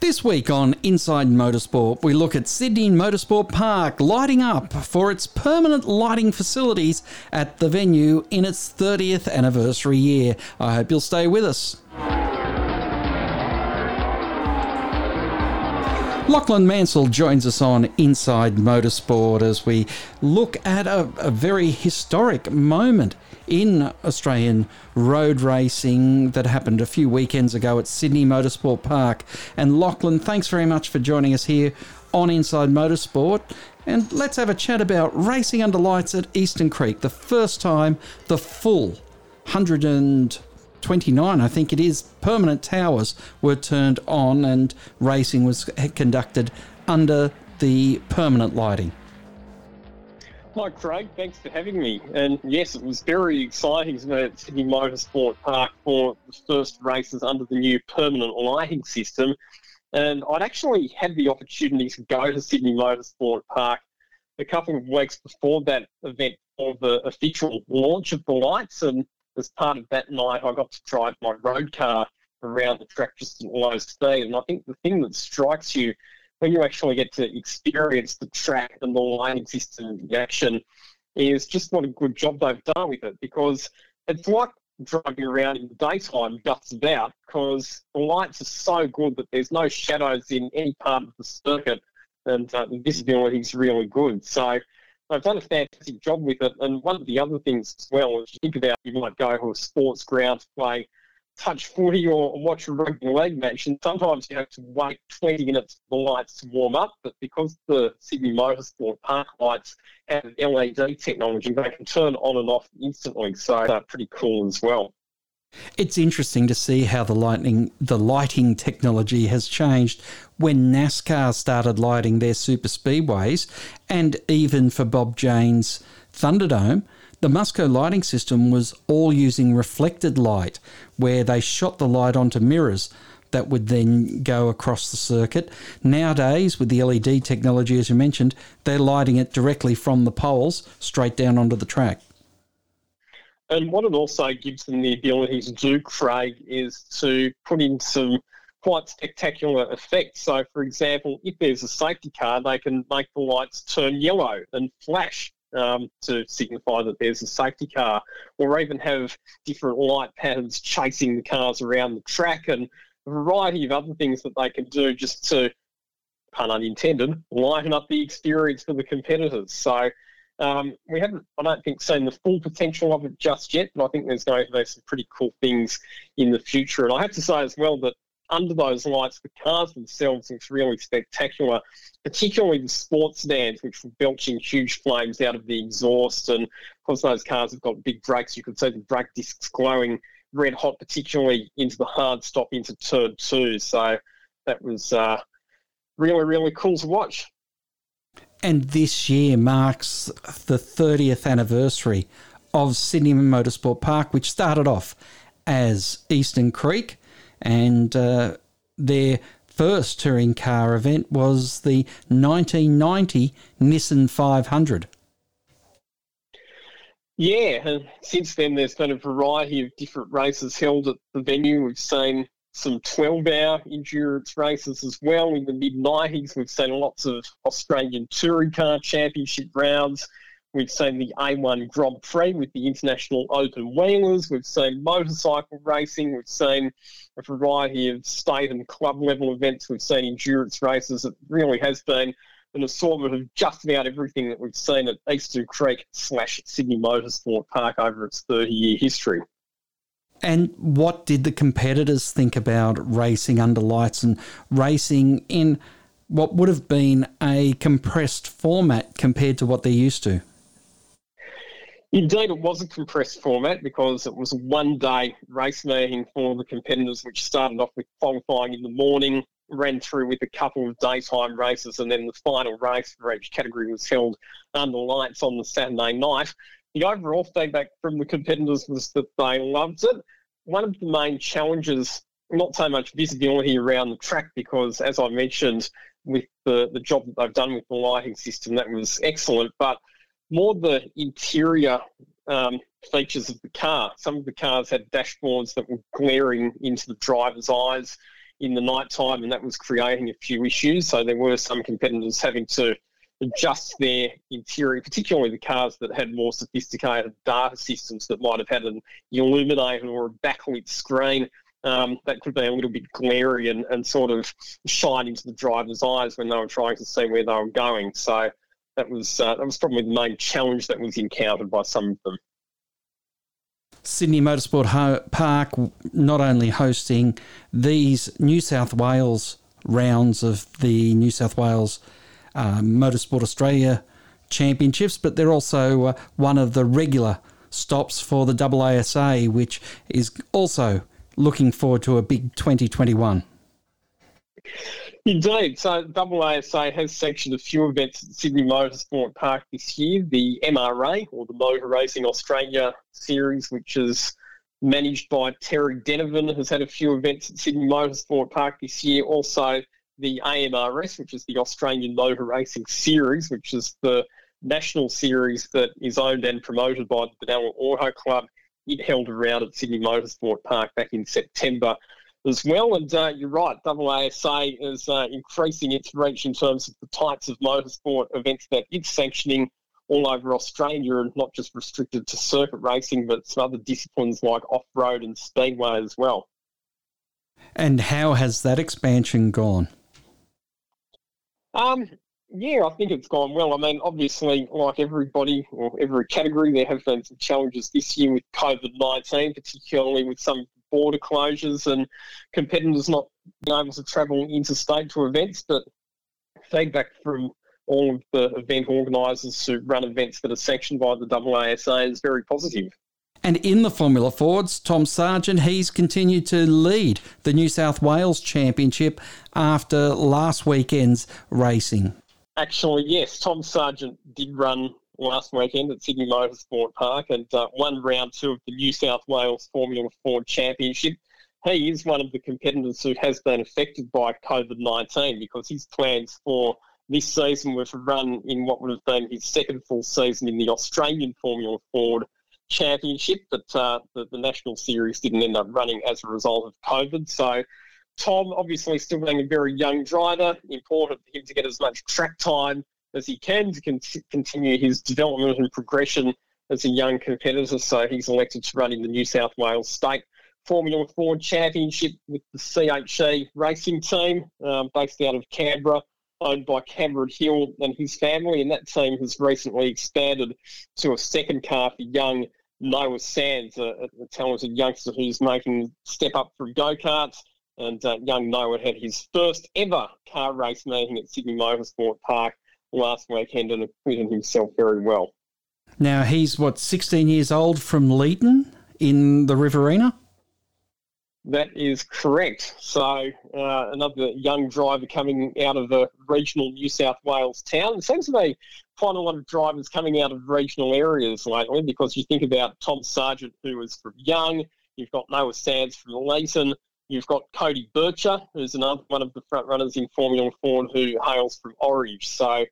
This week on Inside Motorsport, we look at Sydney Motorsport Park lighting up for its permanent lighting facilities at the venue in its 30th anniversary year. I hope you'll stay with us. Lachlan Mansell joins us on Inside Motorsport as we look at a, a, very historic moment in Australian road racing that happened a few weekends ago at Sydney Motorsport Park. And Lachlan, thanks very much for joining us here on Inside Motorsport. And let's have a chat about racing under lights at Eastern Creek. The first time the full 100 and 29, I think it is, permanent towers were turned on and racing was conducted under the permanent lighting. Hi, Craig. Thanks for having me. And yes, it was very exciting to at Sydney Motorsport Park for the first races under the new permanent lighting system. And I'd actually had the opportunity to go to Sydney Motorsport Park a couple of weeks before that event for the official launch of the lights. And as part of that night, I got to drive my road car around the track just at low speed. And I think the thing that strikes you when you actually get to experience the track and the lighting system in action is just what a good job they've done with it because it's like driving around in the daytime just about because the lights are so good that there's no shadows in any part of the circuit and uh, visibility is really good. So I've done a fantastic job with it. And one of the other things as well is you think about you might go to a sports ground to play touch footy or watch a rugby league match, and sometimes you have to wait 20 minutes for the lights to warm up. But because the Sydney Motorsport Park lights have LED technology, they can turn on and off instantly. So they're pretty cool as well. It's interesting to see how the lightning, the lighting technology has changed when NASCAR started lighting their super speedways, and even for Bob Jane's Thunderdome, the Musco lighting system was all using reflected light, where they shot the light onto mirrors that would then go across the circuit. Nowadays, with the LED technology, as you mentioned, they're lighting it directly from the poles straight down onto the track. And what it also gives them the ability to do, Craig, is to put in some quite spectacular effects. So, for example, if there's a safety car, they can make the lights turn yellow and flash um, to signify that there's a safety car, or even have different light patterns chasing the cars around the track, and a variety of other things that they can do just to, pun unintended, lighten up the experience for the competitors. So um, we haven't, I don't think, seen the full potential of it just yet, but I think there's going to be some pretty cool things in the future. And I have to say as well that under those lights, the cars themselves look really spectacular, particularly the sports sedans, which were belching huge flames out of the exhaust. And of course, those cars have got big brakes, you could see the brake discs glowing red hot, particularly into the hard stop into turn two. So that was uh, really, really cool to watch. And this year marks the 30th anniversary of Sydney Motorsport Park, which started off as Eastern Creek, and uh, their first touring car event was the 1990 Nissan 500. Yeah, and since then there's been a variety of different races held at the venue. We've seen some 12 hour endurance races as well in the mid 90s. We've seen lots of Australian Touring Car Championship rounds. We've seen the A1 Grand Prix with the International Open Wheelers. We've seen motorcycle racing. We've seen a variety of state and club level events. We've seen endurance races. It really has been an assortment of just about everything that we've seen at Eastern Creek slash Sydney Motorsport Park over its 30 year history. And what did the competitors think about racing under lights and racing in what would have been a compressed format compared to what they're used to? Indeed, it was a compressed format because it was one day race meeting for the competitors, which started off with qualifying in the morning, ran through with a couple of daytime races, and then the final race for each category was held under lights on the Saturday night the overall feedback from the competitors was that they loved it. One of the main challenges, not so much visibility around the track, because as I mentioned, with the, the job that they've done with the lighting system, that was excellent, but more the interior um, features of the car. Some of the cars had dashboards that were glaring into the driver's eyes. in the night time, and that was creating a few issues. So there were some competitors having to adjust their interior, particularly the cars that had more sophisticated data systems that might have had an illuminated or a backlit screen. Um, that could be a little bit glary and, and sort of shine into the driver's eyes when they were trying to see where they were going. So that was uh, that was probably the main challenge that was encountered by some of them. Sydney Motorsport Ho- Park not only hosting these New South Wales rounds of the New South Wales Motorsport Australia Championships, but they're also uh, one of the regular stops for the AASA, which is also looking forward to a big 2021. Indeed. So AASA has sanctioned a few events at Sydney Motorsport Park this year. The MRA, or the Motor Racing Australia Series, which is managed by Terry Denovan, has had a few events at Sydney Motorsport Park this year. Also, the AMRS, which is the Australian Motor Racing Series, which is the national series that is owned and promoted by the Benalla Auto Club. It held around at Sydney Motorsport Park back in September as well. And uh, you're right, AASA is uh, increasing its reach in terms of the types of motorsport events that it's sanctioning all over Australia and not just restricted to circuit racing, but some other disciplines like off road and speedway as well. And how has that expansion gone? Um, yeah, I think it's gone well. I mean, obviously, like everybody or every category, there have been some challenges this year with COVID 19, particularly with some border closures and competitors not being able to travel interstate to events. But feedback from all of the event organisers who run events that are sanctioned by the AASA is very positive. And in the Formula Fords, Tom Sargent, he's continued to lead the New South Wales Championship after last weekend's racing. Actually, yes, Tom Sargent did run last weekend at Sydney Motorsport Park and uh, won round two of the New South Wales Formula Ford Championship. He is one of the competitors who has been affected by COVID 19 because his plans for this season were to run in what would have been his second full season in the Australian Formula Ford Championship, but uh, the, the national series didn't end up running as a result of COVID. So Tom, obviously, still being a very young driver, important for him to get as much track time as he can to con- continue his development and progression as a young competitor. So he's elected to run in the New South Wales State Formula Ford Championship with the CHE racing team um, based out of Canberra, owned by Cameron Hill and his family. And that team has recently expanded to a second car for young Noah Sands, a, a talented youngster who's making step up from go karts. And uh, young Noah had his first ever car race meeting at Sydney Motorsport Park last weekend and acquitted himself very well. Now, he's what, 16 years old from Leeton in the Riverina? That is correct. So, uh, another young driver coming out of a regional New South Wales town. It seems to be quite a lot of drivers coming out of regional areas lately because you think about Tom Sargent, who was from Young, you've got Noah Sands from Leeton, You've got Cody Bircher, who's another one of the front runners in Formula Ford, who hails from Orange. So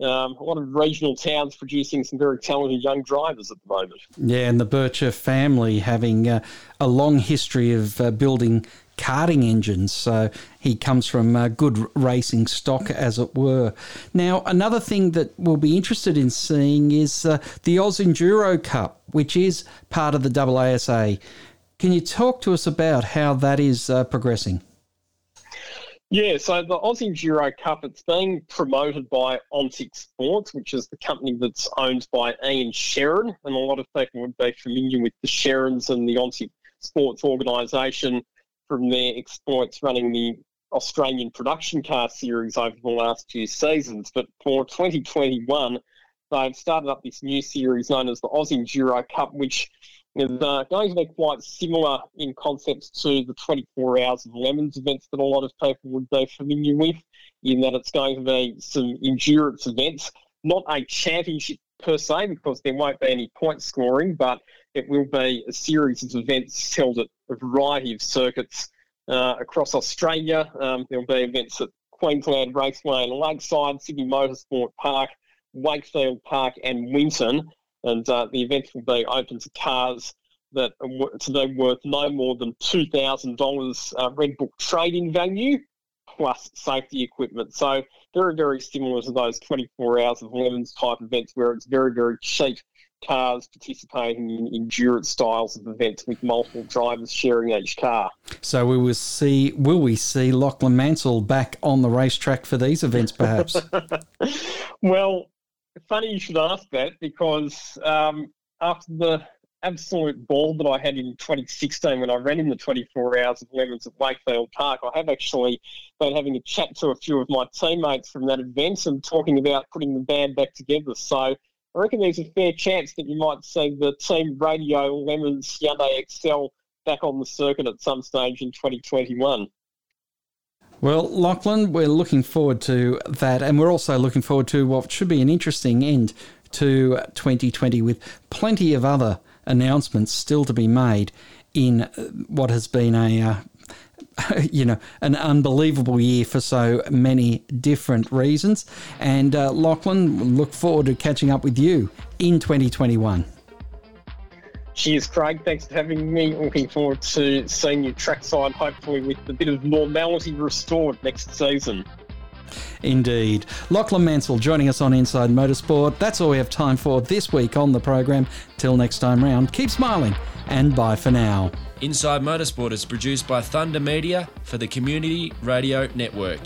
um, a lot of regional towns producing some very talented young drivers at the moment. Yeah, and the Bircher family having uh, a long history of uh, building karting engines. So he comes from uh, good racing stock, as it were. Now, another thing that we'll be interested in seeing is uh, the Oz Enduro Cup, which is part of the AASA. Can you talk to us about how that is uh, progressing? Yeah, so the Aussie Enduro Cup, it's being promoted by Ontic Sports, which is the company that's owned by Ian Sherrin. And a lot of people would be familiar with the Sherrins and the Ontic Sports organisation from their exploits running the Australian production car series over the last few seasons. But for 2021, they've started up this new series known as the Aussie Enduro Cup, which is uh, going to be quite similar in concepts to the 24 Hours of Lemons events that a lot of people would be familiar with, in that it's going to be some endurance events, not a championship per se, because there won't be any point scoring, but it will be a series of events held at a variety of circuits uh, across Australia. Um, there'll be events at Queensland Raceway and Lakeside, Sydney Motorsport Park, Wakefield Park, and Winton and uh, the event will be open to cars that are today worth no more than $2,000 uh, Red Book trading value plus safety equipment. So very, very similar to those 24 hours of Lemons type events where it's very, very cheap cars participating in endurance styles of events with multiple drivers sharing each car. So we will see. Will we see Lachlan Mansell back on the racetrack for these events, perhaps? well, funny you should ask that because um, after the absolute ball that I had in 2016 when I ran in the 24 hours of Lemons at Wakefield Park, I have actually been having a chat to a few of my teammates from that event and talking about putting the band back together. So I reckon there's a fair chance that you might see the Team Radio Lemons Hyundai Excel back on the circuit at some stage in 2021. Well, Lachlan, we're looking forward to that, and we're also looking forward to what should be an interesting end to 2020 with plenty of other announcements still to be made in what has been a uh, you know, an unbelievable year for so many different reasons. And uh, Lachlan, look forward to catching up with you in 2021. Cheers, Craig. Thanks for having me. Looking forward to seeing you trackside, hopefully with a bit of normality restored next season. Indeed. Lachlan Mansell joining us on Inside Motorsport. That's all we have time for this week on the program. Till next time round, keep smiling and bye for now. Inside Motorsport is produced by Thunder Media for the Community Radio Network.